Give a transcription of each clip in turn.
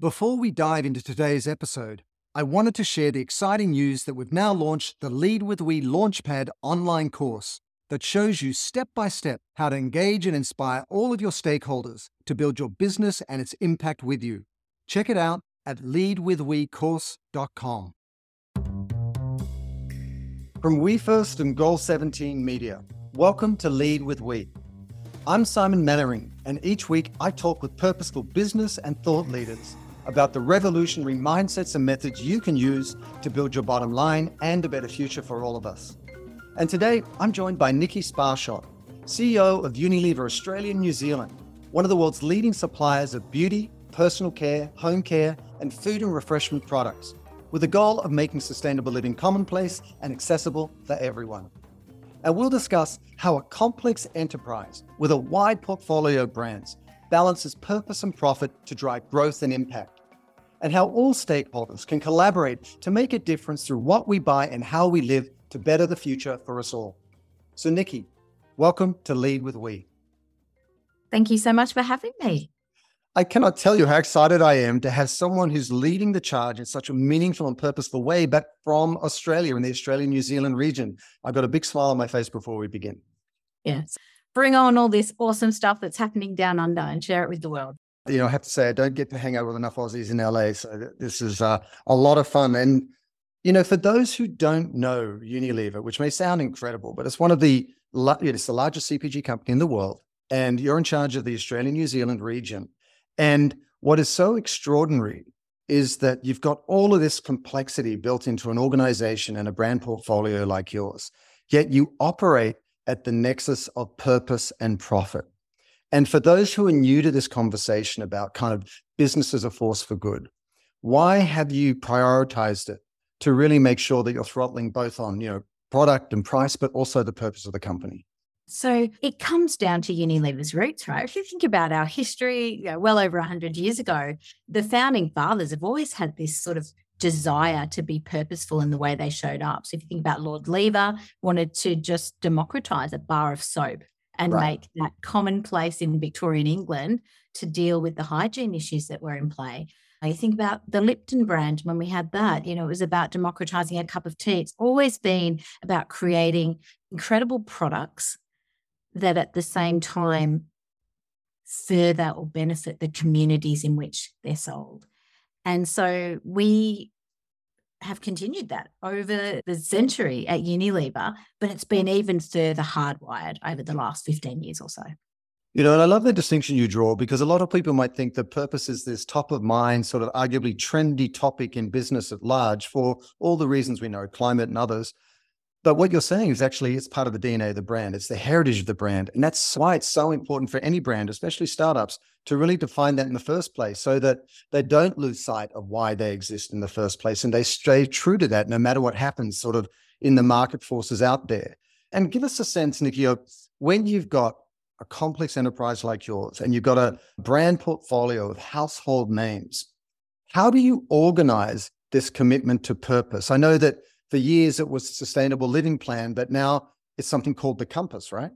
Before we dive into today's episode, I wanted to share the exciting news that we've now launched the Lead with We Launchpad online course that shows you step by step how to engage and inspire all of your stakeholders to build your business and its impact with you. Check it out at leadwithwecourse.com. From We First and Goal 17 Media, welcome to Lead with We. I'm Simon Mainwaring, and each week I talk with purposeful business and thought leaders about the revolutionary mindsets and methods you can use to build your bottom line and a better future for all of us. And today I'm joined by Nicky Sparshott, CEO of Unilever Australia and New Zealand, one of the world's leading suppliers of beauty, personal care, home care, and food and refreshment products, with the goal of making sustainable living commonplace and accessible for everyone. And we'll discuss how a complex enterprise with a wide portfolio of brands balances purpose and profit to drive growth and impact, and how all stakeholders can collaborate to make a difference through what we buy and how we live to better the future for us all. So, Nicky, welcome to Lead with We. Thank you so much for having me. I cannot tell you how excited I am to have someone who's leading the charge in such a meaningful and purposeful way, but from Australia in the Australian New Zealand region. I've got a big smile on my face before we begin. Yes. Bring on all this awesome stuff that's happening down under and share it with the world. You know, I have to say, I don't get to hang out with enough Aussies in LA. So this is uh, a lot of fun. And, you know, for those who don't know Unilever, which may sound incredible, but it's one of the, it's the largest CPG company in the world. And you're in charge of the Australian New Zealand region. And what is so extraordinary is that you've got all of this complexity built into an organization and a brand portfolio like yours, yet you operate at the nexus of purpose and profit. And for those who are new to this conversation about kind of business as a force for good, why have you prioritized it to really make sure that you're throttling both on, you know, product and price, but also the purpose of the company? So it comes down to Unilever's roots, right? If you think about our history, you know, well over 100 years ago, the founding fathers have always had this sort of desire to be purposeful in the way they showed up. So if you think about Lord Lever, wanted to just democratize a bar of soap and right. make that commonplace in Victorian England to deal with the hygiene issues that were in play. You think about the Lipton brand when we had that, you know, it was about democratizing a cup of tea. It's always been about creating incredible products that at the same time further or benefit the communities in which they're sold. And so we have continued that over the century at Unilever, but it's been even further hardwired over the last 15 years or so. You know, and I love the distinction you draw because a lot of people might think the purpose is this top of mind, sort of arguably trendy topic in business at large for all the reasons we know, climate and others. But what you're saying is actually it's part of the DNA of the brand. It's the heritage of the brand. And that's why it's so important for any brand, especially startups, to really define that in the first place so that they don't lose sight of why they exist in the first place and they stay true to that no matter what happens sort of in the market forces out there. And give us a sense, Nicky, of when you've got a complex enterprise like yours and you've got a brand portfolio of household names, how do you organize this commitment to purpose? I know that for years it was a sustainable living plan, but now it's something called the compass, right?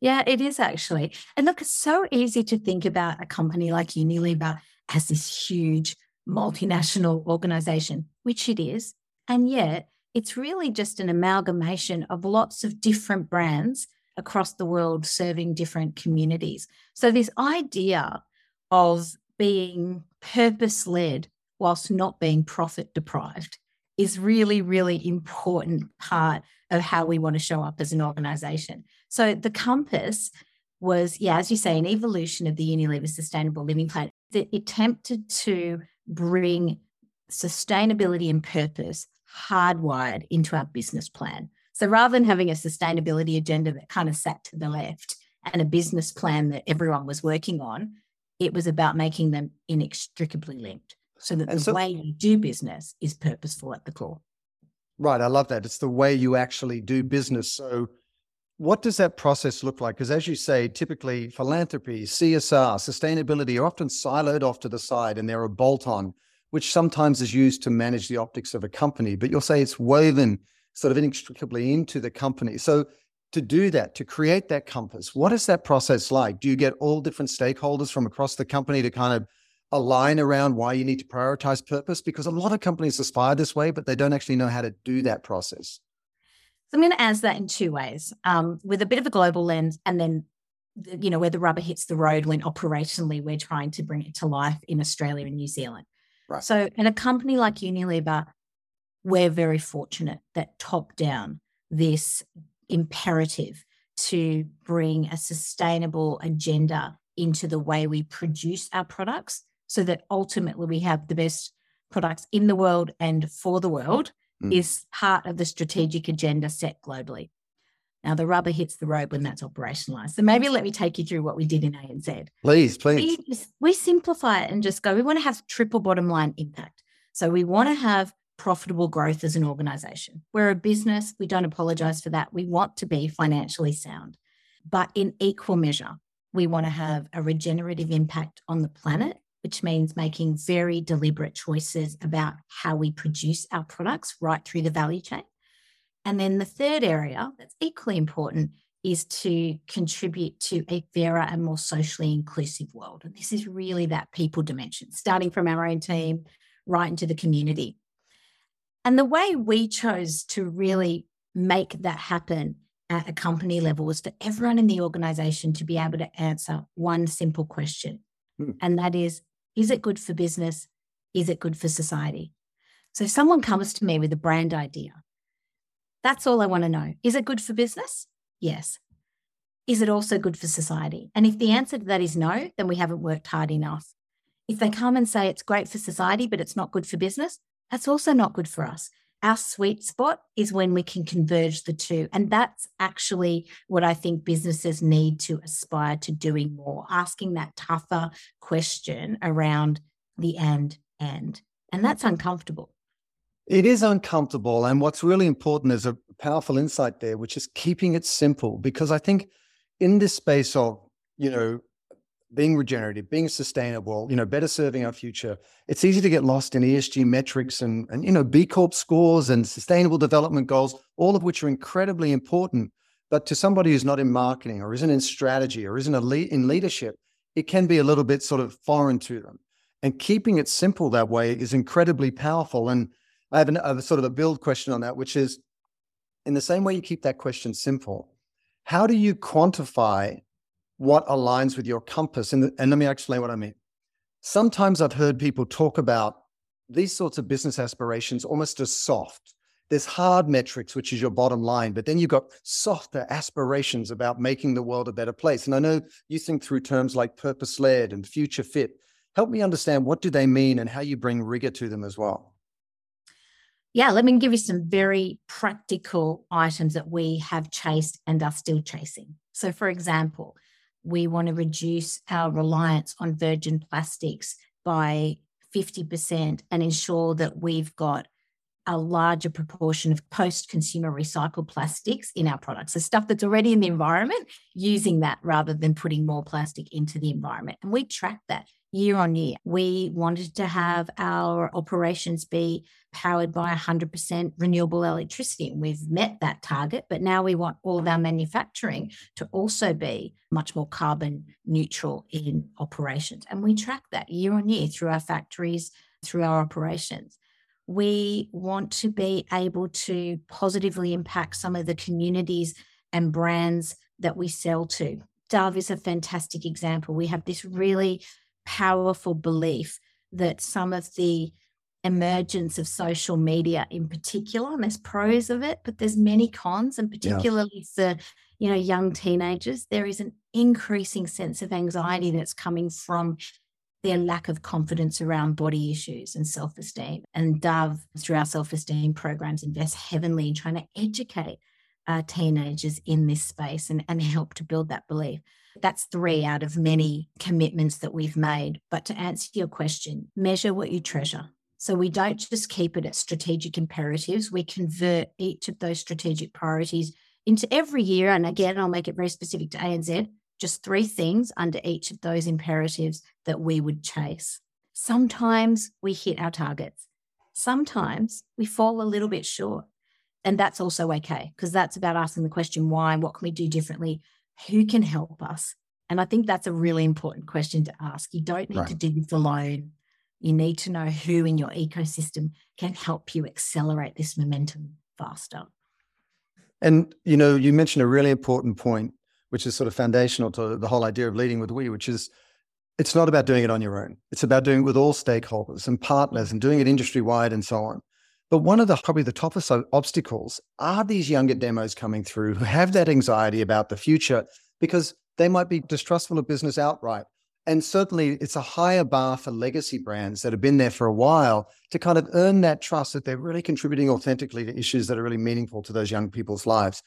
Yeah, it is actually. And look, it's so easy to think about a company like Unilever as this huge multinational organization, which it is. And yet, it's really just an amalgamation of lots of different brands across the world serving different communities. So, this idea of being purpose led whilst not being profit deprived is really, really important part of how we want to show up as an organization. So the compass was, yeah, as you say, an evolution of the Unilever Sustainable Living Plan that attempted to bring sustainability and purpose hardwired into our business plan. So rather than having a sustainability agenda that kind of sat to the left and a business plan that everyone was working on, it was about making them inextricably linked so that and the so, way you do business is purposeful at the core. Right. I love that. It's the way you actually do business. So, what does that process look like? Because, as you say, typically philanthropy, CSR, sustainability are often siloed off to the side and they're a bolt on, which sometimes is used to manage the optics of a company. But you'll say it's woven sort of inextricably into the company. So, to do that, to create that compass, what is that process like? Do you get all different stakeholders from across the company to kind of align around why you need to prioritize purpose? Because a lot of companies aspire this way, but they don't actually know how to do that process. So I'm going to answer that in two ways, um, with a bit of a global lens, and then you know where the rubber hits the road when operationally we're trying to bring it to life in Australia and New Zealand. Right. So in a company like Unilever, we're very fortunate that top down this imperative to bring a sustainable agenda into the way we produce our products so that ultimately we have the best products in the world and for the world mm. is part of the strategic agenda set globally. Now, the rubber hits the road when that's operationalized. So maybe let me take you through what we did in ANZ. Please, please. We, we simplify it and just go, we want to have triple bottom line impact. So we want to have profitable growth as an organization. We're a business. We don't apologize for that. We want to be financially sound. But in equal measure, we want to have a regenerative impact on the planet, which means making very deliberate choices about how we produce our products right through the value chain. And then the third area that's equally important is to contribute to a fairer and more socially inclusive world. And this is really that people dimension, starting from our own team right into the community. And the way we chose to really make that happen at a company level was for everyone in the organization to be able to answer one simple question. Hmm. And that is Is it good for business? Is it good for society? So if someone comes to me with a brand idea. That's all I want to know. Is it good for business? Yes. Is it also good for society? And if the answer to that is no, then we haven't worked hard enough. If they come and say it's great for society, but it's not good for business, that's also not good for us. Our sweet spot is when we can converge the two. And that's actually what I think businesses need to aspire to doing more, asking that tougher question around the end, and. And that's uncomfortable. It is uncomfortable. And what's really important is a powerful insight there, which is keeping it simple. Because I think in this space of, you know, being regenerative, being sustainable, you know, better serving our future. It's easy to get lost in ESG metrics and, and you know, B Corp scores and sustainable development goals, all of which are incredibly important. But to somebody who's not in marketing or isn't in strategy or isn't a lead, in leadership, it can be a little bit sort of foreign to them. And keeping it simple that way is incredibly powerful. And I have an, a sort of a build question on that, which is in the same way you keep that question simple, how do you quantify what aligns with your compass. And, and let me explain what I mean. Sometimes I've heard people talk about these sorts of business aspirations almost as soft. There's hard metrics, which is your bottom line, but then you've got softer aspirations about making the world a better place. And I know you think through terms like purpose led and future fit. Help me understand what do they mean and how you bring rigor to them as well. Yeah, let me give you some very practical items that we have chased and are still chasing. So, for example, we want to reduce our reliance on virgin plastics by 50% and ensure that we've got a larger proportion of post consumer recycled plastics in our products. So, stuff that's already in the environment, using that rather than putting more plastic into the environment. And we track that year on year. We wanted to mm-hmm. have our operations be powered by 100% renewable electricity. And we've met that target, but now we want all of our manufacturing to also be much more carbon neutral in operations. And we track that year on year through our factories, through our operations. We want to be able to positively impact some of the communities and brands that we sell to. Dove is a fantastic example. We have this really powerful belief that some of the emergence of social media in particular. And there's pros of it, but there's many cons, and particularly yeah. for you know young teenagers, there is an increasing sense of anxiety that's coming from their lack of confidence around body issues and self-esteem. And Dove, through our self-esteem programs, invests heavily in trying to educate uh, teenagers in this space and, and help to build that belief. That's three out of many commitments that we've made. But to answer your question, measure what you treasure. So we don't just keep it at strategic imperatives, we convert each of those strategic priorities into every year. And again, I'll make it very specific to ANZ just three things under each of those imperatives that we would chase. Sometimes we hit our targets, sometimes we fall a little bit short. And that's also okay, because that's about asking the question why, and what can we do differently? Who can help us? And I think that's a really important question to ask. You don't need right. to do this alone. You need to know who in your ecosystem can help you accelerate this momentum faster. And you know, you mentioned a really important point, which is sort of foundational to the whole idea of leading with we, which is it's not about doing it on your own. It's about doing it with all stakeholders and partners and doing it industry wide and so on. But one of the probably the toughest obstacles are these younger demos coming through who have that anxiety about the future because they might be distrustful of business outright. And certainly it's a higher bar for legacy brands that have been there for a while to kind of earn that trust that they're really contributing authentically to issues that are really meaningful to those young people's lives.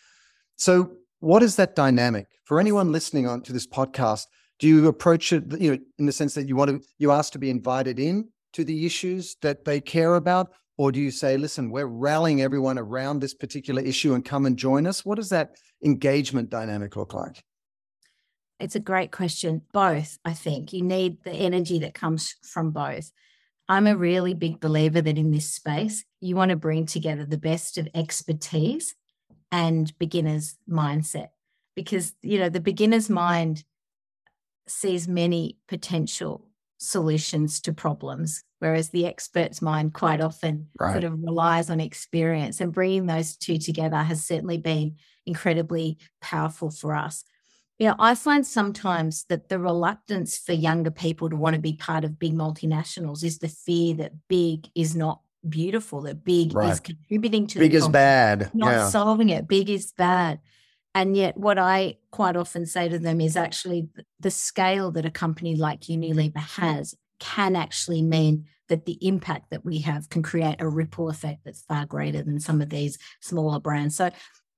So, what is that dynamic for anyone listening on to this podcast? Do you approach it, you know, in the sense that you want to, you ask to be invited in to the issues that they care about, or do you say, listen, we're rallying everyone around this particular issue and come and join us? What does that engagement dynamic look like? It's a great question. Both, I think. You need the energy that comes from both. I'm a really big believer that in this space, you want to bring together the best of expertise and beginner's mindset because, you know, the beginner's mind sees many potential solutions to problems, whereas the expert's mind quite often right. sort of relies on experience. And bringing those two together has certainly been incredibly powerful for us. You know, I find sometimes that the reluctance for younger people to want to be part of big multinationals is the fear that big is not beautiful, that big right. is contributing to big is bad, not yeah. solving it. Big is bad. And yet, what I quite often say to them is actually the scale that a company like Unilever has can actually mean that the impact that we have can create a ripple effect that's far greater than some of these smaller brands. So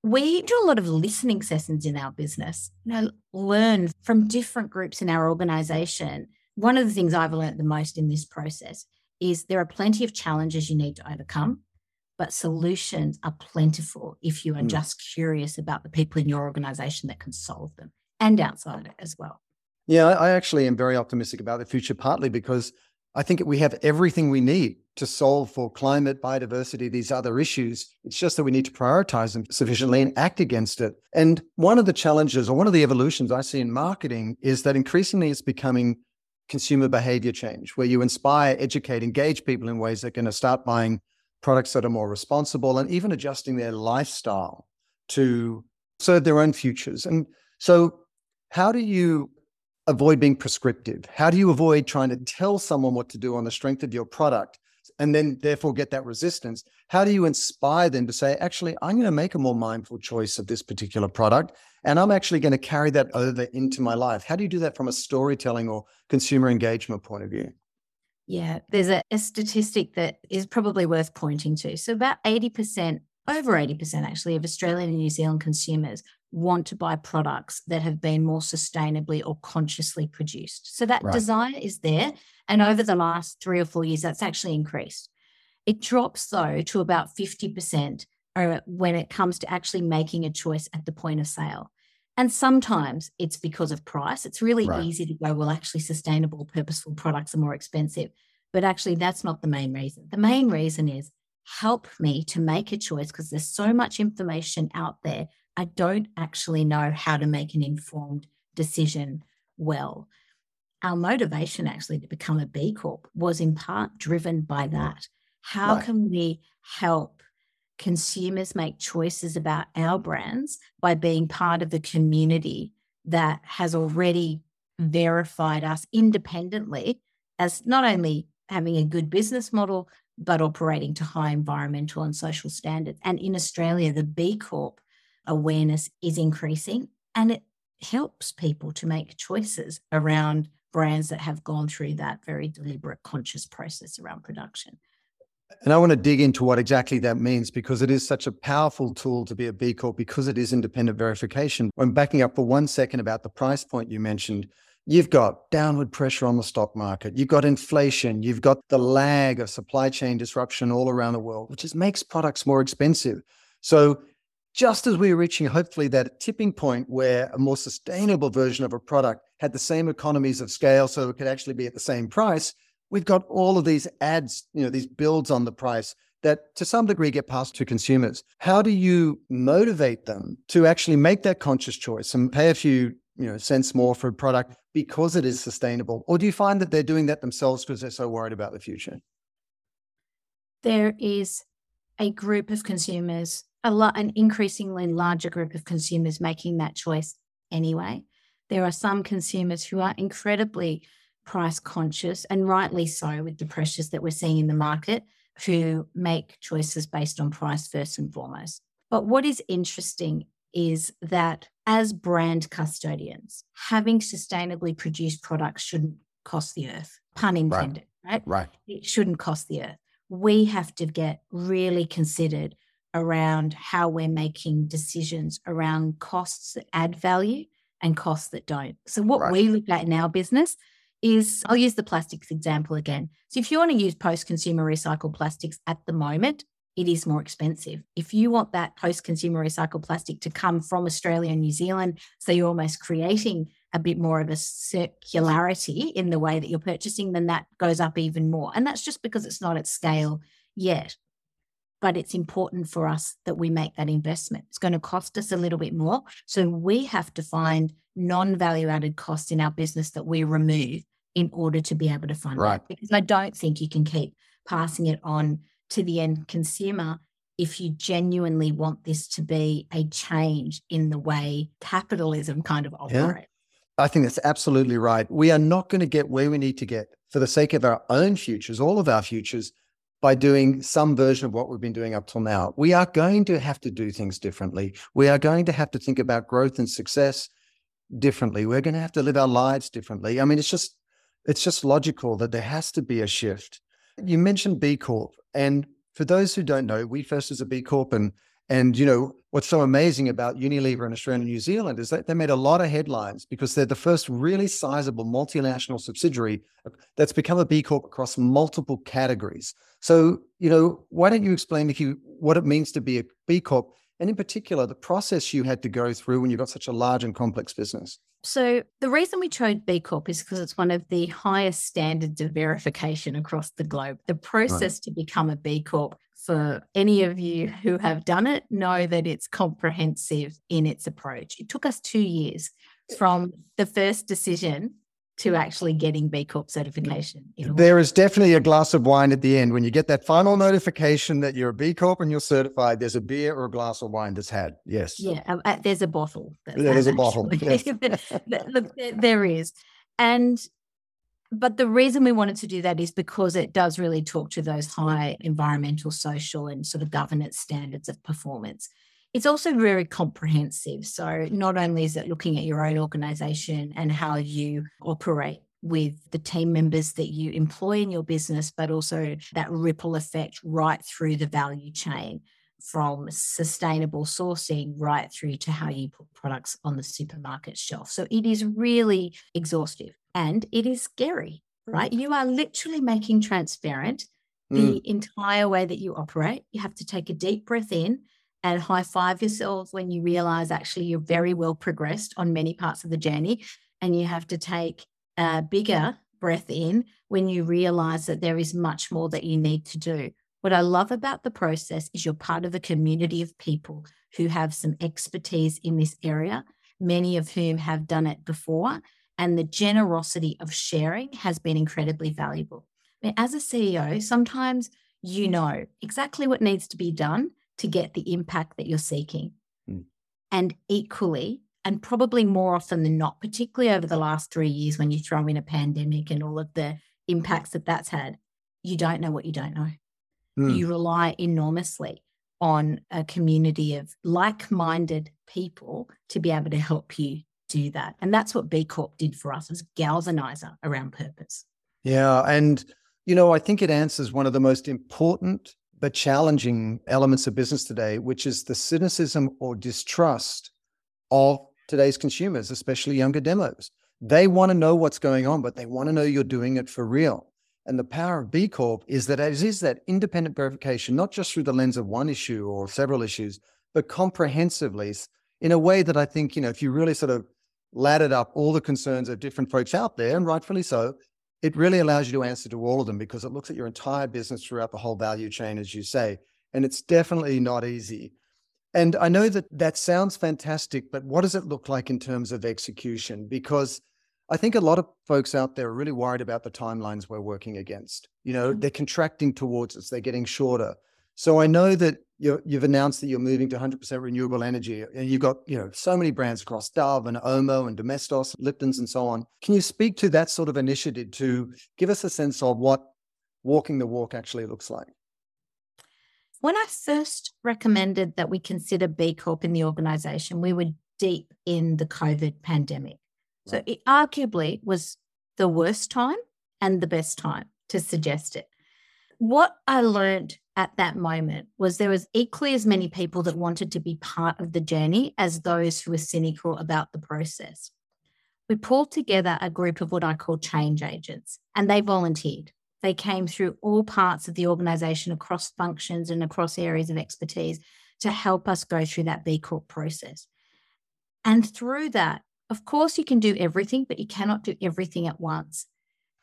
we do a lot of listening sessions in our business, you know, learn from different groups in our organization. One of the things I've learned the most in this process is there are plenty of challenges you need to overcome, but solutions are plentiful if you are mm. just curious about the people in your organization that can solve them and outside it as well. Yeah, I actually am very optimistic about the future, partly because I think we have everything we need to solve for climate, biodiversity, these other issues. It's just that we need to prioritize them sufficiently and act against it. And one of the challenges or one of the evolutions I see in marketing is that increasingly it's becoming consumer behavior change, where you inspire, educate, engage people in ways that are going to start buying products that are more responsible and even adjusting their lifestyle to serve their own futures. And so, how do you avoid being prescriptive? How do you avoid trying to tell someone what to do on the strength of your product and then therefore get that resistance? How do you inspire them to say, actually, I'm going to make a more mindful choice of this particular product and I'm actually going to carry that over into my life? How do you do that from a storytelling or consumer engagement point of view? Yeah, there's a, a statistic that is probably worth pointing to. So, about 80%, over 80% actually, of Australian and New Zealand consumers want to buy products that have been more sustainably or consciously produced. So that right. desire is there. And over the last three or four years, that's actually increased. It drops though to about 50% uh, when it comes to actually making a choice at the point of sale. And mm. sometimes it's because of price. It's really right. easy to go, well, actually, sustainable, purposeful products are more expensive. But actually, that's not the main reason. The main reason is help me to make a choice because there's so much information out there I don't actually know how to make an informed decision well. Our motivation actually to become a B Corp was in part driven by that. How right. can we help consumers make choices about our brands by being part of the community that has already verified us independently as not only having a good business model, but operating to high environmental and social standards. And in Australia, the B Corp awareness is increasing and it helps people to make choices around brands that have gone through that very deliberate, conscious process around production. And I want to dig into what exactly that means because it is such a powerful tool to be a B Corp because it is independent verification. I'm backing up for one second about the price point you mentioned. You've got downward pressure on the stock market. You've got inflation. You've got the lag of supply chain disruption all around the world, which just makes products more expensive. So, just as we are reaching hopefully that tipping point where a more sustainable version of a product had the same economies of scale so it could actually be at the same price, we've got all of these ads, you know, these builds on the price that to some degree get passed to consumers. How do you motivate them to actually make that conscious choice and pay a few, you know, cents more for a product because it is sustainable? Or do you find that they're doing that themselves because they're so worried about the future? There is a group of consumers, a lot, an increasingly larger group of consumers making that choice anyway. There are some consumers who are incredibly price conscious, and rightly so with the pressures that we're seeing in the market, who make choices based on price first and foremost. But what is interesting is that as brand custodians, having sustainably produced products shouldn't cost the earth, pun intended, right? Right. It shouldn't cost the earth. We have to get really considered around how we're making decisions around costs that add value and costs that don't. So, what right. we look at in our business is I'll use the plastics example again. So if you want to use post consumer recycled plastics at the moment, it is more expensive. If you want that post consumer recycled plastic to come from Australia and New Zealand, so you're almost creating a bit more of a circularity in the way that you're purchasing, then that goes up even more. And that's just because it's not at scale yet. But it's important for us that we make that investment. It's going to cost us a little bit more. So we have to find non value added costs in our business that we remove in order to be able to fund right. it. Because I don't think you can keep passing it on to the end consumer if you genuinely want this to be a change in the way capitalism kind of operates. Yeah. I think that's absolutely right. We are not going to get where we need to get for the sake of our own futures, all of our futures, by doing some version of what we've been doing up till now. We are going to have to do things differently. We are going to have to think about growth and success differently. We're going to have to live our lives differently. I mean, it's just it's just logical that there has to be a shift. You mentioned B Corp, and for those who don't know, we first as a B Corp, and and you know what's so amazing about Unilever in Australia and New Zealand is that they made a lot of headlines because they're the first really sizable multinational subsidiary that's become a B Corp across multiple categories. So you know, why don't you explain to you what it means to be a B Corp, and in particular the process you had to go through when you got such a large and complex business? So, the reason we chose B Corp is because it's one of the highest standards of verification across the globe. The process right. to become a B Corp, for any of you who have done it, know that it's comprehensive in its approach. It took us two years from the first decision to actually getting B Corp certification. There is definitely a glass of wine at the end. When you get that final notification that you're a B Corp and you're certified, there's a beer or a glass of wine that's had. Yes. Yeah. Um, uh, there's a bottle. There's a bottle. Yes. Look, there is. And, but the reason we wanted to do that is because it does really talk to those high environmental, social, and sort of governance standards of performance. It's also very comprehensive. So, not only is it looking at your own organization and how you operate with the team members that you employ in your business, but also that ripple effect right through the value chain from sustainable sourcing right through to how you put products on the supermarket shelf. So it is really exhaustive and it is scary, right? You are literally making transparent the mm. entire way that you operate. You have to take a deep breath in and high five yourselves when you realize actually you're very well progressed on many parts of the journey. And you have to take a bigger breath in when you realize that there is much more that you need to do. What I love about the process is you're part of a community of people who have some expertise in this area, many of whom have done it before. And the generosity of sharing has been incredibly valuable. I mean, as a CEO, sometimes you know exactly what needs to be done to get the impact that you're seeking. Mm. And equally, and probably more often than not, particularly over the last three years when you throw in a pandemic and all of the impacts that that's had, you don't know what you don't know. Mm. You rely enormously on a community of like minded people to be able to help you do that. And that's what B Corp did for us as galvanizer around purpose. Yeah. And, you know, I think it answers one of the most important but challenging elements of business today, which is the cynicism or distrust of today's consumers, especially younger demos. They want to know what's going on, but they want to know you're doing it for real. And the power of B Corp is that it is that independent verification, not just through the lens of one issue or several issues, but comprehensively in a way that I think, you know, if you really sort of laddered up all the concerns of different folks out there, and rightfully so, it really allows you to answer to all of them because it looks at your entire business throughout the whole value chain, as you say. And it's definitely not easy. And I know that that sounds fantastic, but what does it look like in terms of execution? Because I think a lot of folks out there are really worried about the timelines we're working against. You know, mm-hmm. they're contracting towards us, they're getting shorter. So I know that you have announced that you're moving to 100% renewable energy, and you've got you know so many brands across Dove and Omo and Domestos, Lipton's, and so on. Can you speak to that sort of initiative to give us a sense of what walking the walk actually looks like? When I first recommended that we consider B Corp in the organization, we were deep in the COVID pandemic. So it arguably was the worst time and the best time to suggest it. What I learned at that moment was there was equally as many people that wanted to be part of the journey as those who were cynical about the process. We pulled together a group of what I call change agents, and they volunteered. They came through all parts of the organization across functions and across areas of expertise to help us go through that B Corp process. And through that, of course, you can do everything, but you cannot do everything at once.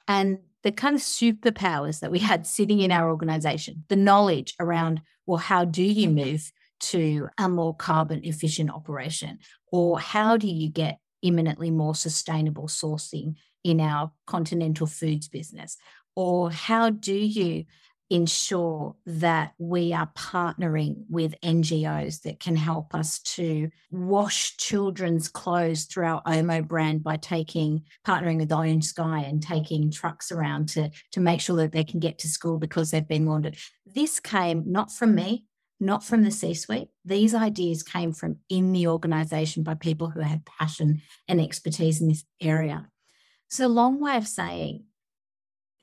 And the kind of superpowers that we had sitting in our organization, the knowledge around, well, how do you mm. move to a more carbon efficient operation? Or how do you get imminently more sustainable sourcing in our continental foods business? Or how do you ensure that we are partnering with NGOs that can help us to wash children's clothes through our Omo brand by taking partnering with Orange Sky and taking trucks around to, to make sure that they can get to school because they've been laundered. This came not from me, not from the C suite. These ideas came from in the organization by people who had passion and expertise in this area. So, long way of saying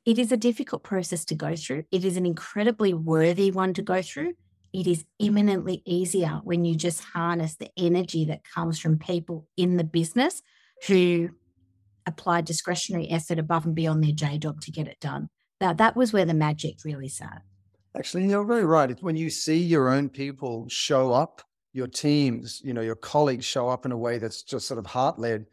it is a difficult process to go through. It is an incredibly worthy one to go through. It is imminently easier when you just harness the energy that comes from people in the business who apply discretionary effort above and beyond their J job to get it done. Now, that was where the magic really sat. Actually, you're very right. It's when you see your own people show up, your teams, you know, your colleagues show up in a way that's just sort of heart led,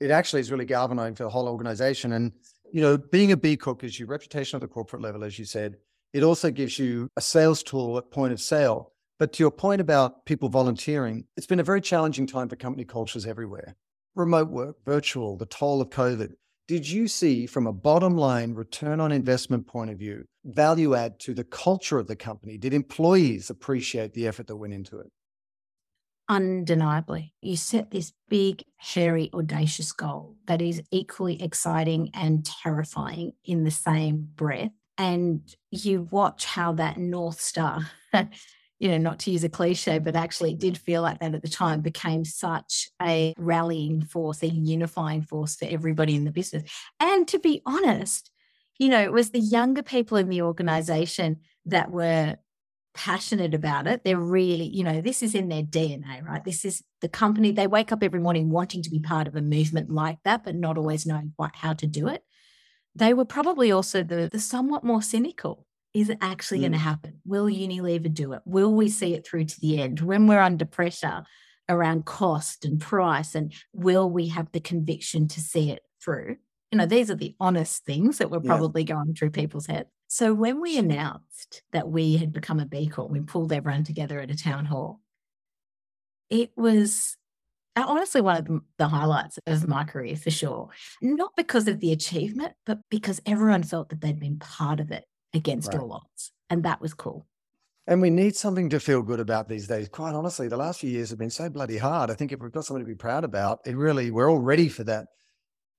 it actually is really galvanizing for the whole organization. And you know, being a B Corp gives you reputation at the corporate level, as you said. It also gives you a sales tool at point of sale. But to your point about people volunteering, it's been a very challenging time for company cultures everywhere. Remote work, virtual, the toll of COVID. Did you see, from a bottom line return on investment point of view, value add to the culture of the company? Did employees appreciate the effort that went into it? Undeniably. You set this big, hairy, audacious goal that is equally exciting and terrifying in the same breath. And you watch how that North Star, you know, not to use a cliche, but actually it did feel like that at the time, became such a rallying force, a unifying force for everybody in the business. And to be honest, you know, it was the younger people in the organization that were passionate about it. They're really, you know, this is in their DNA, right? This is the company. They wake up every morning wanting to be part of a movement like that, but not always knowing what how to do it. They were probably also the the somewhat more cynical. Is it actually mm. going to happen? Will Unilever do it? Will we see it through to the end when we're under pressure around cost and price? And will we have the conviction to see it through? You know, these are the honest things that were probably yeah. going through people's heads. So when we announced that we had become a B Corp, we pulled everyone together at a town hall. It was uh, honestly one of the highlights of my career for sure. Not because of the achievement, but because everyone felt that they'd been part of it against right. all odds. And that was cool. And we need something to feel good about these days. Quite honestly, the last few years have been so bloody hard. I think if we've got something to be proud about, it really, we're all ready for that.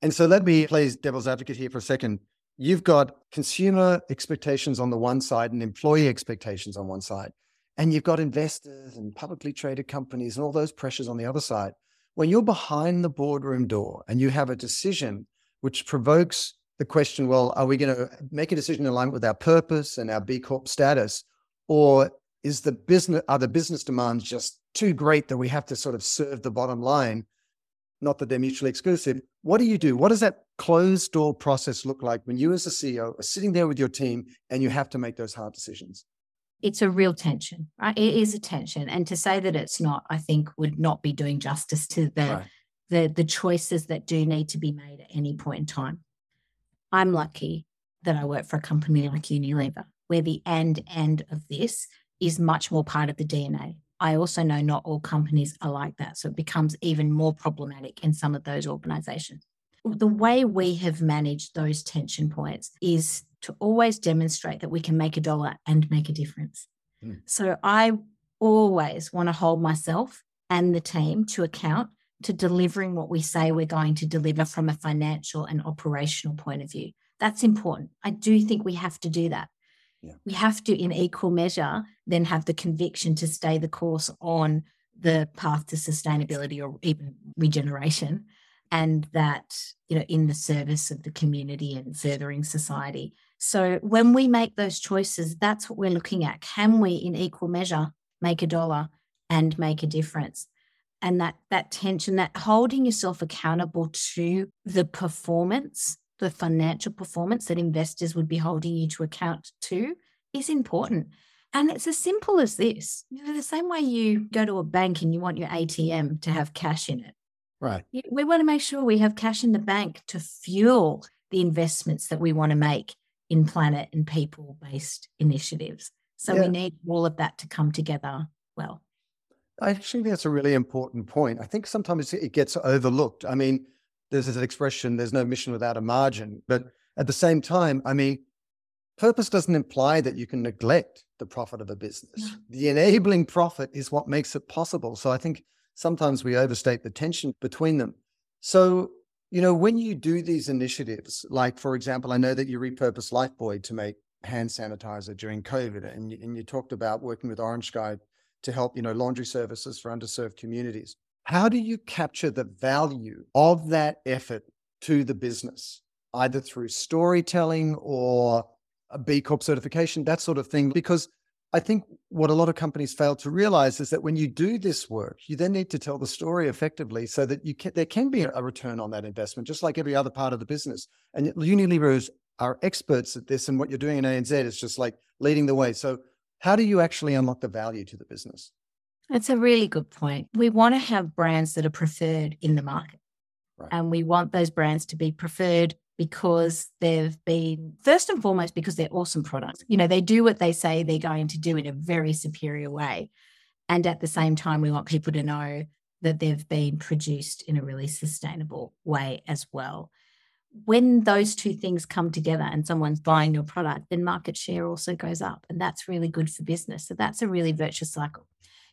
And so let me play devil's advocate here for a second you've got consumer expectations on the one side and employee expectations on one side. And you've got investors and publicly traded companies and all those pressures on the other side. When you're behind the boardroom door and you have a decision which provokes the question, well, are we going to make a decision in alignment with our purpose and our B Corp status? Or is the business, are the business demands just too great that we have to sort of serve the bottom line? Not that they're mutually exclusive. What do you do? What does that closed door process look like when you, as a CEO, are sitting there with your team and you have to make those hard decisions? It's a real tension, right? It is a tension. And to say that it's not, I think, would not be doing justice to the right. the, the choices that do need to be made at any point in time. I'm lucky that I work for a company like Unilever, where the end end of this is much more part of the DNA. I also know not all companies are like that. So it becomes even more problematic in some of those organizations. The way we have managed those tension points is to always demonstrate that we can make a dollar and make a difference. Mm. So I always want to hold myself and the team to account to delivering what we say we're going to deliver from a financial and operational point of view. That's important. I do think we have to do that. Yeah. We have to, in equal measure, then have the conviction to stay the course on the path to sustainability or even regeneration, and that, you know, in the service of the community and furthering society. So when we make those choices, that's what we're looking at. Can we, in equal measure, make a dollar and make a difference? And that that tension, that holding yourself accountable to the performance the financial performance that investors would be holding you to account to is important. And it's as simple as this. You know, the same way you go to a bank and you want your ATM to have cash in it. Right. We want to make sure we have cash in the bank to fuel the investments that we want to make in planet and people based initiatives. So yeah. we need all of that to come together well. I actually think that's a really important point. I think sometimes it gets overlooked. I mean, there's this expression, there's no mission without a margin. But at the same time, I mean, purpose doesn't imply that you can neglect the profit of a business. The enabling profit is what makes it possible. So I think sometimes we overstate the tension between them. So, you know, when you do these initiatives, like for example, I know that you repurposed Lifebuoy to make hand sanitizer during COVID, and you, and you talked about working with Orange Sky to help, you know, laundry services for underserved communities. How do you capture the value of that effort to the business, either through storytelling or a B Corp certification, that sort of thing? Because I think what a lot of companies fail to realize is that when you do this work, you then need to tell the story effectively so that you can, there can be a return on that investment, just like every other part of the business. And Unilever are experts at this, and what you're doing in ANZ is just like leading the way. So, how do you actually unlock the value to the business? It's a really good point. We want to have brands that are preferred in the market. Right. And we want those brands to be preferred because they've been, first and foremost, because they're awesome products. You know, they do what they say they're going to do in a very superior way. And at the same time, we want people to know that they've been produced in a really sustainable way as well. When those two things come together and someone's buying your product, then market share also goes up. And that's really good for business. So that's a really virtuous cycle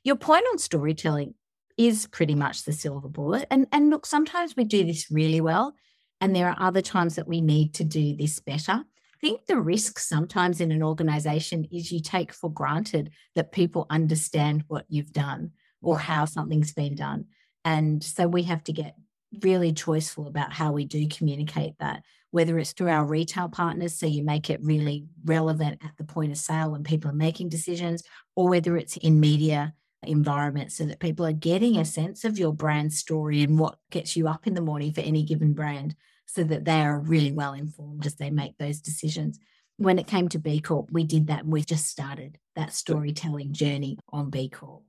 your point on storytelling is pretty much the silver bullet. And and look, sometimes we do this really well, and there are other times that we need to do this better. I think the risk sometimes in an organization is you take for granted that people understand what you've done or how something's been done. And so we have to get really choiceful about how we do communicate that, whether it's through our retail partners, so you make it really relevant at the point of sale when people are making decisions, or whether it's in media environment so that people are getting a sense of your brand story and what gets you up in the morning for any given brand so that they are really well informed as they make those decisions. When it came to B Corp, we did that and we just started that storytelling journey on B Corp.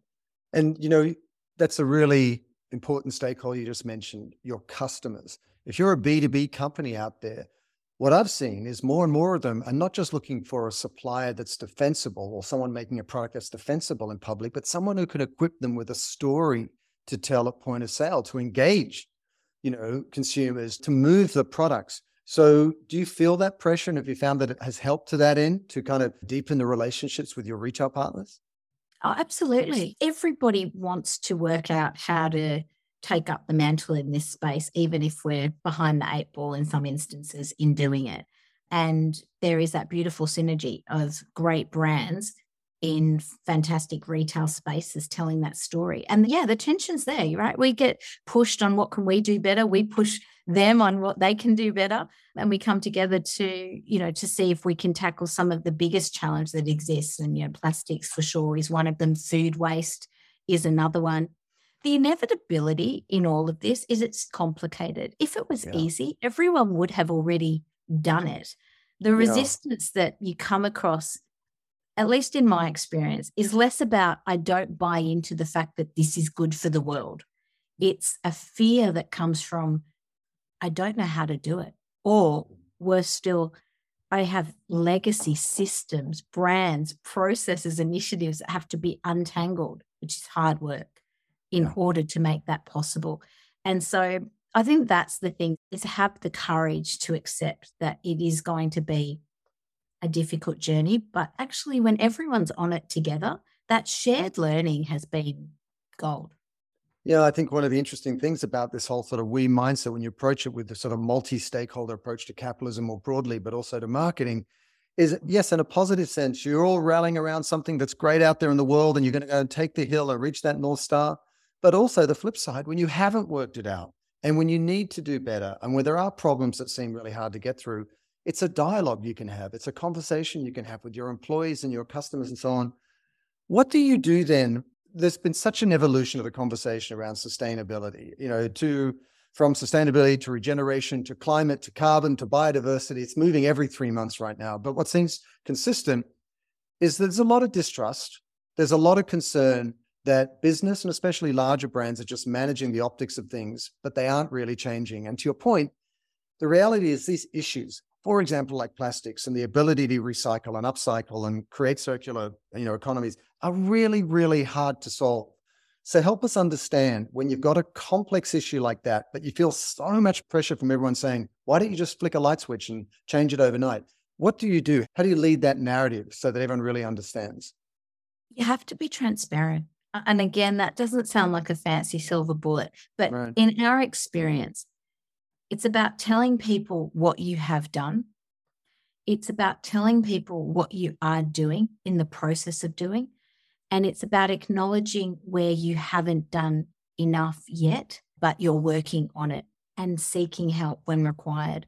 And, you know, that's a really important stakeholder you just mentioned your customers. If you're a B2B company out there, what I've seen is more and more of them are not just looking for a supplier that's defensible or someone making a product that's defensible in public, but someone who can equip them with a story to tell at point of sale, to engage, you know, consumers, to move the products. So do you feel that pressure? And have you found that it has helped to that end to kind of deepen the relationships with your retail partners? Oh, absolutely. Everybody wants to work out how to take up the mantle in this space, even if we're behind the eight ball in some instances in doing it. And there is that beautiful synergy of great brands in fantastic retail spaces telling that story. And yeah, the tension's there, right? We get pushed on what can we do better. We push them on what they can do better. And we come together to, you know, to see if we can tackle some of the biggest challenge that exists. And, you know, plastics for sure is one of them. Food waste is another one. The inevitability in all of this is it's complicated. If it was yeah. easy, everyone would have already done it. The resistance yeah. that you come across at least in my experience, is less about I don't buy into the fact that this is good for the world. It's a fear that comes from I don't know how to do it. Or worse still, I have legacy systems, brands, processes, initiatives that have to be untangled, which is hard work in order to make that possible. And so I think that's the thing is have the courage to accept that it is going to be a difficult journey, but actually, when everyone's on it together, that shared learning has been gold. Yeah, I think one of the interesting things about this whole sort of we mindset, when you approach it with the sort of multi stakeholder approach to capitalism more broadly, but also to marketing, is yes, in a positive sense, you're all rallying around something that's great out there in the world and you're going to go and take the hill or reach that North Star. But also the flip side, when you haven't worked it out and when you need to do better and where there are problems that seem really hard to get through, it's a dialogue you can have. It's a conversation you can have with your employees and your customers and so on. What do you do then? There's been such an evolution of the conversation around sustainability, you know, to from sustainability to regeneration to climate to carbon to biodiversity. It's moving every three months right now. But what seems consistent is there's a lot of distrust. There's a lot of concern that business and especially larger brands are just managing the optics of things, but they aren't really changing. And to your point, the reality is these issues for example, like plastics and the ability to recycle and upcycle and create circular, you know, economies are really, really hard to solve. So help us understand when you've got a complex issue like that, but you feel so much pressure from everyone saying, why don't you just flick a light switch and change it overnight? What do you do? How do you lead that narrative so that everyone really understands? You have to be transparent. And again, that doesn't sound like a fancy silver bullet, but right. in our experience, it's about telling people what you have done. It's about telling people what you are doing in the process of doing. And it's about acknowledging where you haven't done enough yet, but you're working on it and seeking help when required.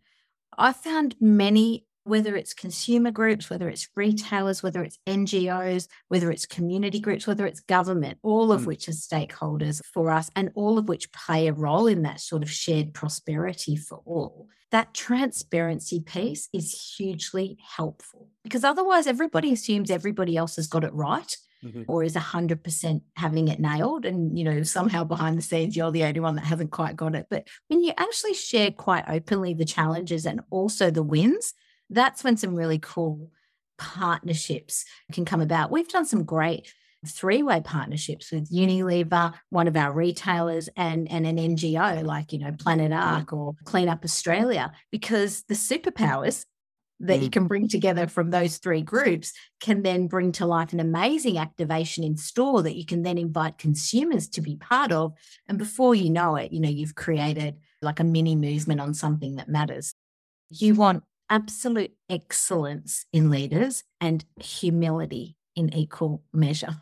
I found many whether it's consumer groups, whether it's retailers, whether it's NGOs, whether it's community groups, whether it's government, all of mm. which are stakeholders for us and all of which play a role in that sort of shared prosperity for all. That transparency piece is hugely helpful because otherwise everybody assumes everybody else has got it right. Mm-hmm. or is 100% having it nailed and you know somehow behind the scenes you're the only one that hasn't quite got it but when you actually share quite openly the challenges and also the wins that's when some really cool partnerships can come about. We've done some great three way partnerships with Unilever, one of our retailers, and, and an NGO like, you know, Planet Ark or Clean Up Australia, because the superpowers that mm. you can bring together from those three groups can then bring to life an amazing activation in store that you can then invite consumers to be part of. And before you know it, you know, you've created like a mini movement on something that matters. You want absolute excellence in leaders and humility in equal measure.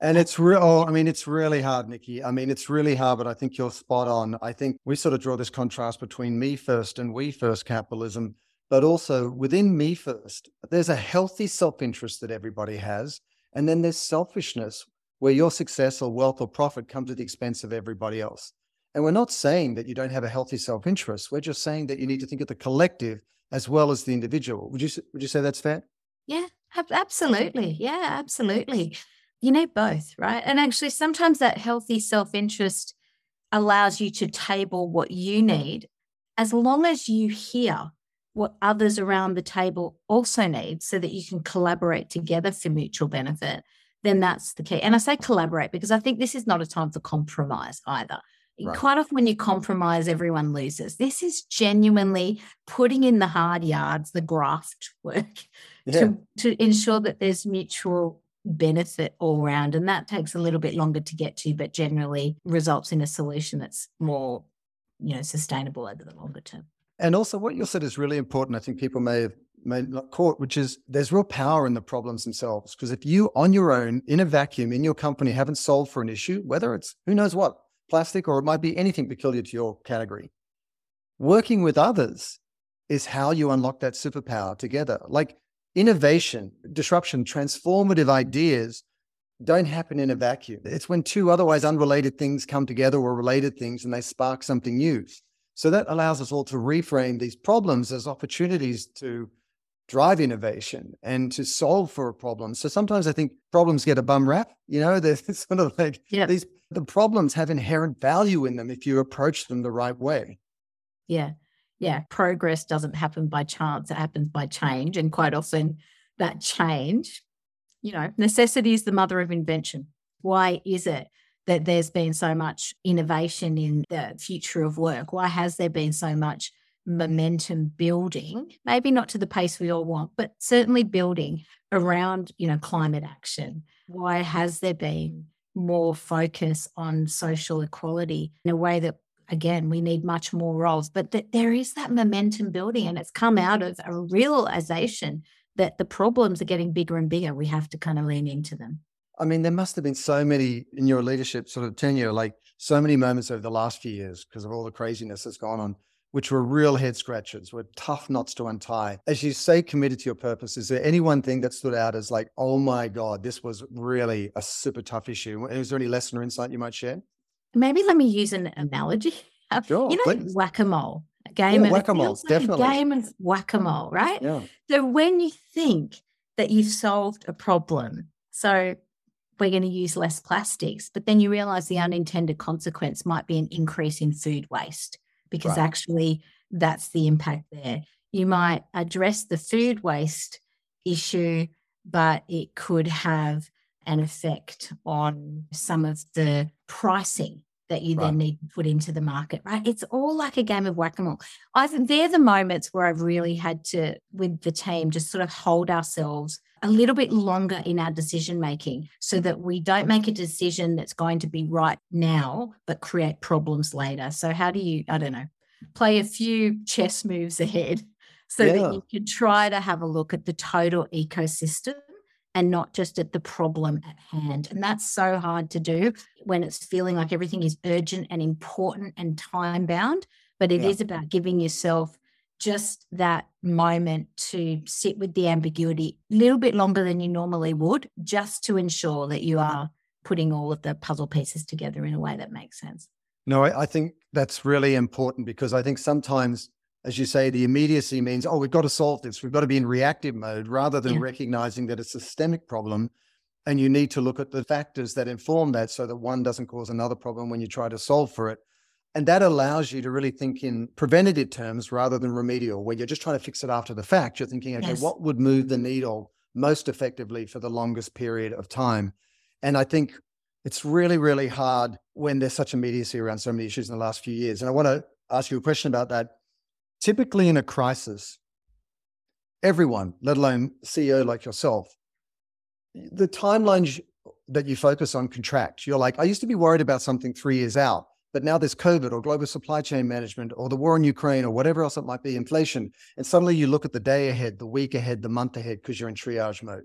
And it's real. Oh, I mean, it's really hard, Nicky. I mean, it's really hard, but I think you're spot on. I think we sort of draw this contrast between me first and we first capitalism, but also within me first, there's a healthy self interest that everybody has. And then there's selfishness where your success or wealth or profit comes at the expense of everybody else. And we're not saying that you don't have a healthy self interest. We're just saying that you need to think of the collective as well as the individual. Would you would you say that's fair? Yeah, absolutely. Yeah, absolutely. You need both, right? And actually, sometimes that healthy self interest allows you to table what you need as long as you hear what others around the table also need so that you can collaborate together for mutual benefit then that's the key and i say collaborate because i think this is not a time for compromise either Right. Quite often, when you compromise, everyone loses. This is genuinely putting in the hard yards, the graft work yeah. to, to ensure that there's mutual benefit all round. And that takes a little bit longer to get to, but generally results in a solution that's more, you know, sustainable over the longer term. And also, what you said is really important. I think people may have may not caught, which is there's real power in the problems themselves. Because if you on your own, in a vacuum, in your company, haven't solved for an issue, whether it's who knows what, plastic, or it might be anything peculiar to your category, working with others is how you unlock that superpower together. Like innovation, disruption, transformative ideas don't happen in a vacuum. It's when two otherwise unrelated things come together or related things and they spark something new. So that allows us all to reframe these problems as opportunities to drive innovation and to solve for a problem. So sometimes I think problems get a bum rap, you know, there's sort of like yeah. these the problems have inherent value in them if you approach them the right way. Yeah. Yeah. Progress doesn't happen by chance, it happens by change. And quite often that change, you know, necessity is the mother of invention. Why is it that there's been so much innovation in the future of work? Why has there been so much momentum building? Maybe not to the pace we all want, but certainly building around, you know, climate action. Why has there been more focus on social equality in a way that again we need much more roles but that there is that momentum building and it's come out of a realization that the problems are getting bigger and bigger. We have to kind of lean into them. I mean, there must have been so many in your leadership sort of tenure, like so many moments over the last few years because of all the craziness that's gone on, which were real head scratchers, were tough knots to untie. As you say, committed to your purpose, is there any one thing that stood out as like, oh my God, this was really a super tough issue? Is there any lesson or insight you might share? Maybe let me use an analogy. Sure, you know, whack a mole. A game yeah, of whack-a-mole, definitely. A game of whack a mole, right? Yeah. So when you think that you've solved a problem, so we're going to use less plastics. But then you realize the unintended consequence might be an increase in food waste because Right. actually that's the impact there. You might address the food waste issue, but it could have an effect on some of the pricing that you Right. then need to put into the market, right? It's all like a game of whack a mole. I think they're the moments where I've really had to, with the team, just sort of hold ourselves a little bit longer in our decision making so that we don't make a decision that's going to be right now, but create problems later. So, how do you, I don't know, play a few chess moves ahead so Yeah. that you can try to have a look at the total ecosystem and not just at the problem at hand. And that's so hard to do when it's feeling like everything is urgent and important and time bound. But it is Yeah. about giving yourself just that moment to sit with the ambiguity a little bit longer than you normally would, just to ensure that you are putting all of the puzzle pieces together in a way that makes sense. No, I, I think that's really important because I think sometimes, as you say, the immediacy means, oh, we've got to solve this. We've got to be in reactive mode rather than Yeah. recognizing that it's a systemic problem. And you need to look at the factors that inform that so that one doesn't cause another problem when you try to solve for it. And that allows you to really think in preventative terms rather than remedial, where you're just trying to fix it after the fact. You're thinking, okay, Yes. what would move the needle most effectively for the longest period of time? And I think it's really, really hard when there's such immediacy around so many issues in the last few years. And I want to ask you a question about that. Typically, in a crisis, everyone, let alone CEO like yourself, the timelines that you focus on contract. You're like, I used to be worried about something three years out, but now there's COVID or global supply chain management or the war in Ukraine or whatever else it might be, inflation. And suddenly you look at the day ahead, the week ahead, the month ahead, because you're in triage mode.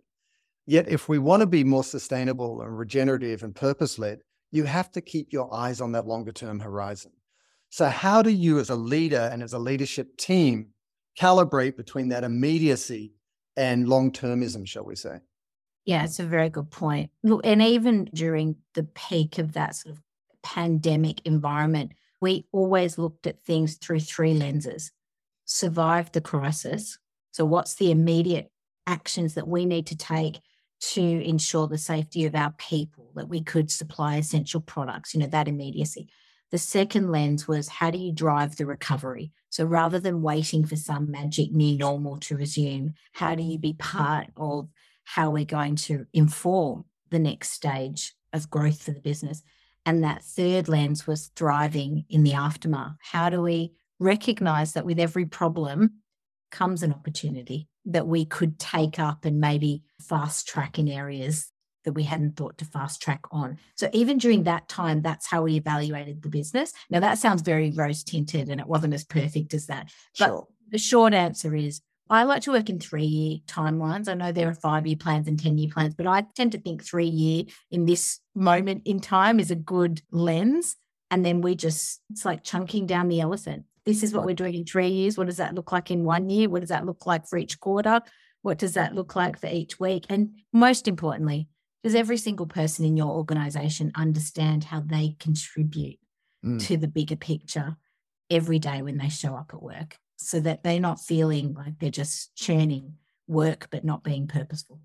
Yet, if we want to be more sustainable and regenerative and purpose led, you have to keep your eyes on that longer term horizon. So, how do you, as a leader and as a leadership team, calibrate between that immediacy and long termism, shall we say? Yeah, it's a very good point. Look, and even during the peak of that sort of pandemic environment, we always looked at things through three lenses survive the crisis. So, what's the immediate actions that we need to take to ensure the safety of our people, that we could supply essential products, you know, that immediacy. The second lens was how do you drive the recovery? So rather than waiting for some magic new normal to resume, how do you be part of how we're going to inform the next stage of growth for the business? And that third lens was thriving in the aftermath. How do we recognize that with every problem comes an opportunity that we could take up and maybe fast track in areas that we hadn't thought to fast track on. So even during that time, that's how we evaluated the business. Now that sounds very rose tinted and it wasn't as perfect as that. But Sure. the short answer is I like to work in three year timelines. I know there are five year plans and 10 year plans, but I tend to think three year in this moment in time is a good lens. And then we just, it's like chunking down the elephant. This is what we're doing in three years. What does that look like in one year? What does that look like for each quarter? What does that look like for each week? And most importantly, does every single person in your organization understand how they contribute mm. to the bigger picture every day when they show up at work so that they're not feeling like they're just churning work but not being purposeful?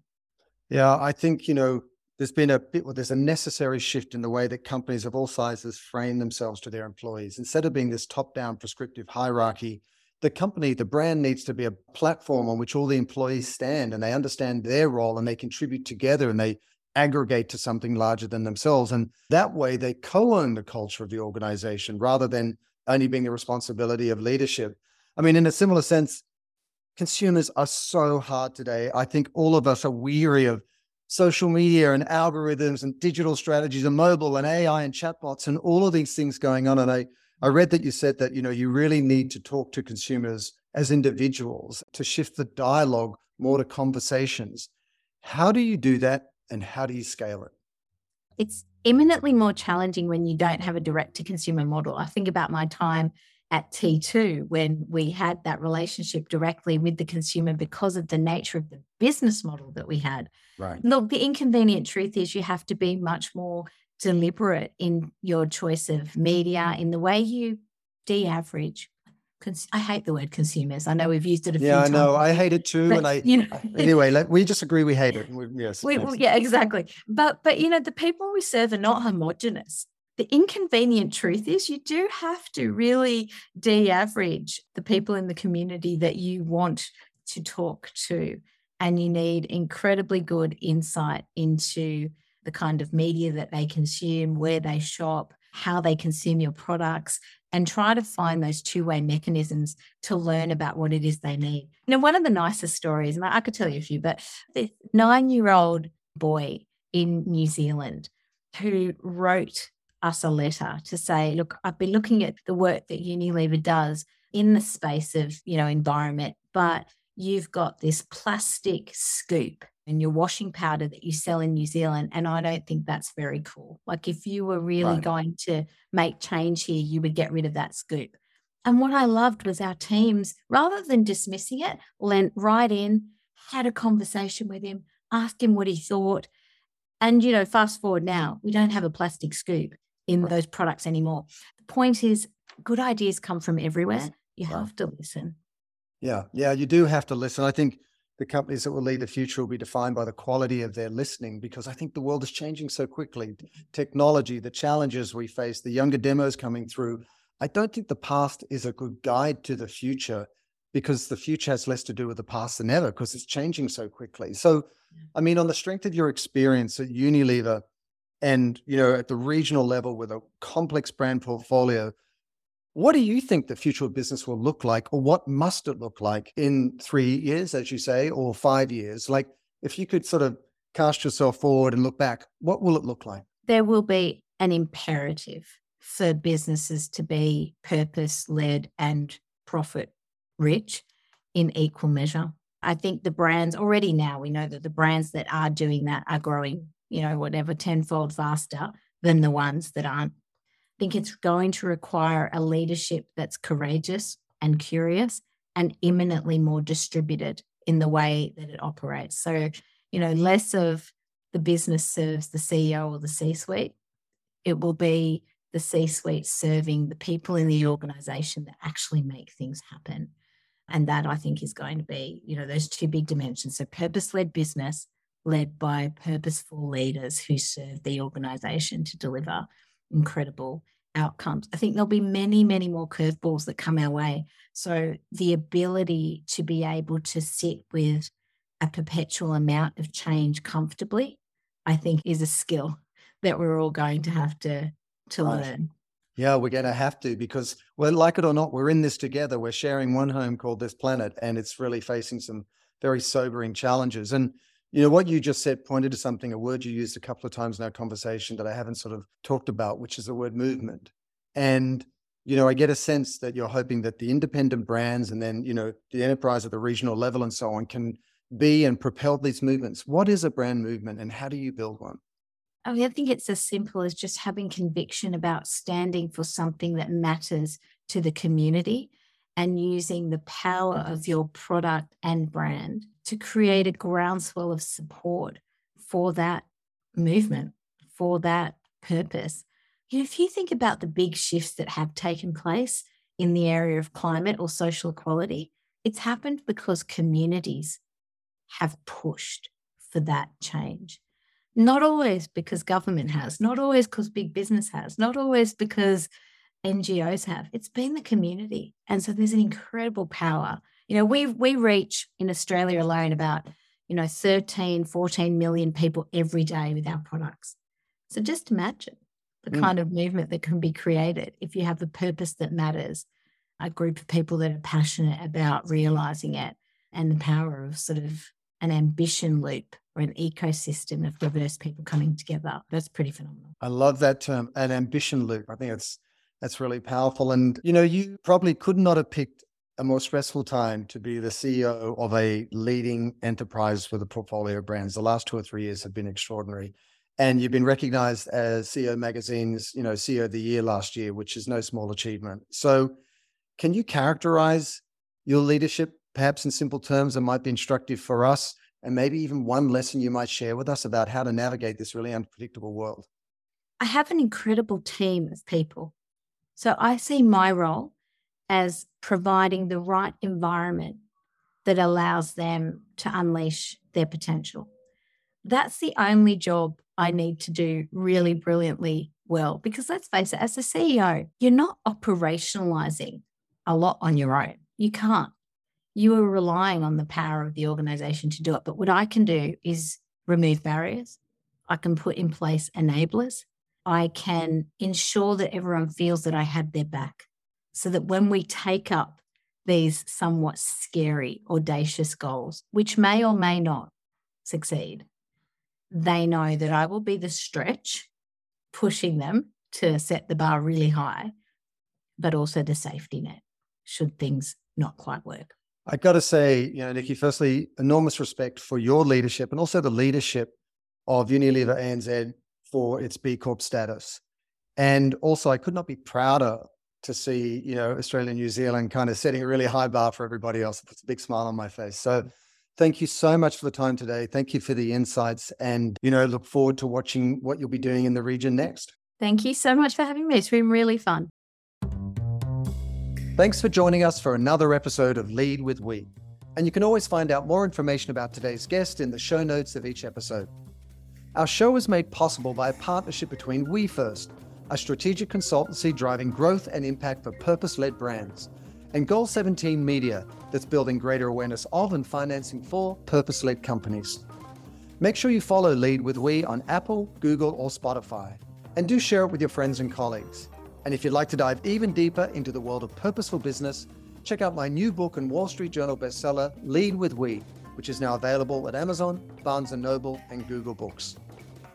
Yeah, I think, you know, there's been a bit, well, there's a necessary shift in the way that companies of all sizes frame themselves to their employees. Instead of being this top down prescriptive hierarchy, the company, the brand needs to be a platform on which all the employees stand and they understand their role and they contribute together and they aggregate to something larger than themselves. And that way they co own the culture of the organization rather than only being the responsibility of leadership. I mean, in a similar sense, consumers are so hard today. I think all of us are weary of social media and algorithms and digital strategies and mobile and AI and chatbots and all of these things going on. And I, I read that you said that, you know, you really need to talk to consumers as individuals to shift the dialogue more to conversations. How do you do that and how do you scale it? It's eminently more challenging when you don't have a direct to consumer model. I think about my time at T2 when we had that relationship directly with the consumer because of the nature of the business model that we had. Right. Look, the inconvenient truth is you have to be much more deliberate in your choice of media, in the way you de average. I hate the word consumers. I know we've used it a few times. Yeah, I know. I hate it too. But, and I, you know, anyway, let, we just agree we hate it. We, yes, we, yes. Yeah, exactly. But, but, you know, the people we serve are not homogenous. The inconvenient truth is you do have to really de average the people in the community that you want to talk to. And you need incredibly good insight into the kind of media that they consume, where they shop, how they consume your products, and try to find those two way mechanisms to learn about what it is they need. Now, one of the nicest stories, and I could tell you a few, but the nine year old boy in New Zealand who wrote us a letter to say, look, I've been looking at the work that Unilever does in the space of, you know, environment, but you've got this plastic scoop and your washing powder that you sell in New Zealand. And I don't think that's very cool. Like if you were really right. going to make change here, you would get rid of that scoop. And what I loved was our teams, rather than dismissing it, went right in, had a conversation with him, asked him what he thought. And, you know, fast forward now, we don't have a plastic scoop in right. those products anymore. The point is, good ideas come from everywhere. You right. have to listen. Yeah, yeah, you do have to listen. I think the companies that will lead the future will be defined by the quality of their listening because I think the world is changing so quickly. Technology, the challenges we face, the younger demos coming through. I don't think the past is a good guide to the future because the future has less to do with the past than ever because it's changing so quickly. So, I mean, on the strength of your experience at Unilever, and you know at the regional level with a complex brand portfolio what do you think the future of business will look like or what must it look like in three years as you say or five years? Like if you could sort of cast yourself forward and look back what will it look like? There will be an imperative for businesses to be purpose led and profit rich in equal measure. I think the brands already now we know that the brands that are doing that are growing you know, whatever, tenfold faster than the ones that aren't. I think it's going to require a leadership that's courageous and curious and imminently more distributed in the way that it operates. So, you know, less of the business serves the CEO or the C suite. It will be the C suite serving the people in the organization that actually make things happen. And that I think is going to be, you know, those two big dimensions. So, purpose led business led by purposeful leaders who serve the organization to deliver incredible outcomes. I think there'll be many, many more curveballs that come our way. So, the ability to be able to sit with a perpetual amount of change comfortably, I think, is a skill that we're all going to have to, to right. learn. Yeah, we're going to have to because, well, like it or not, we're in this together. We're sharing one home called this planet, and it's really facing some very sobering challenges. And you know, what you just said pointed to something, a word you used a couple of times in our conversation that I haven't sort of talked about, which is the word movement. And you know, I get a sense that you're hoping that the independent brands and then, you know, the enterprise at the regional level and so on can be and propel these movements. What is a brand movement and how do you build one? I mean, I think it's as simple as just having conviction about standing for something that matters to the community and using the power of your product and brand to create a groundswell of support for that movement, for that purpose. You know, if you think about the big shifts that have taken place in the area of climate or social equality, it's happened because communities have pushed for that change. Not always because government has, not always because big business has, not always because NGOs have. It's been the community. And so there's an incredible power. You know, we we reach in Australia alone about, you know, 13, 14 million people every day with our products. So just imagine the mm. kind of movement that can be created if you have a purpose that matters, a group of people that are passionate about realizing it, and the power of sort of an ambition loop or an ecosystem of diverse people coming together. That's pretty phenomenal. I love that term, an ambition loop. I think it's that's really powerful. And you know, you probably could not have picked a more stressful time to be the CEO of a leading enterprise with a portfolio of brands. The last two or three years have been extraordinary. And you've been recognized as CEO Magazine's, you know, CEO of the year last year, which is no small achievement. So can you characterize your leadership perhaps in simple terms that might be instructive for us? And maybe even one lesson you might share with us about how to navigate this really unpredictable world. I have an incredible team of people. So I see my role as providing the right environment that allows them to unleash their potential. That's the only job I need to do really brilliantly well. Because let's face it, as a CEO, you're not operationalizing a lot on your own. You can't. You are relying on the power of the organization to do it. But what I can do is remove barriers. I can put in place enablers. I can ensure that everyone feels that I have their back so that when we take up these somewhat scary, audacious goals, which may or may not succeed, they know that I will be the stretch pushing them to set the bar really high, but also the safety net should things not quite work. I've got to say, you know, Nicky, firstly, enormous respect for your leadership and also the leadership of Unilever ANZ for its B Corp status. And also, I could not be prouder to see, you know, Australia and New Zealand kind of setting a really high bar for everybody else. It puts a big smile on my face. So Thank you so much for the time today. Thank you for the insights and, you know, look forward to watching what you'll be doing in the region next. Thank you so much for having me. It's been really fun. Thanks for joining us for another episode of Lead with We. And you can always find out more information about today's guest in the show notes of each episode. Our show is made possible by a partnership between We First, a strategic consultancy driving growth and impact for purpose led brands and Goal 17 Media, that's building greater awareness of and financing for purpose led companies. Make sure you follow Lead with We on Apple, Google, or Spotify, and do share it with your friends and colleagues. And if you'd like to dive even deeper into the world of purposeful business, check out my new book and Wall Street Journal bestseller, Lead with We, which is now available at Amazon, Barnes & Noble, and Google Books.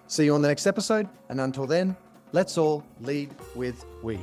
See you on the next episode, and until then, let's all lead with we.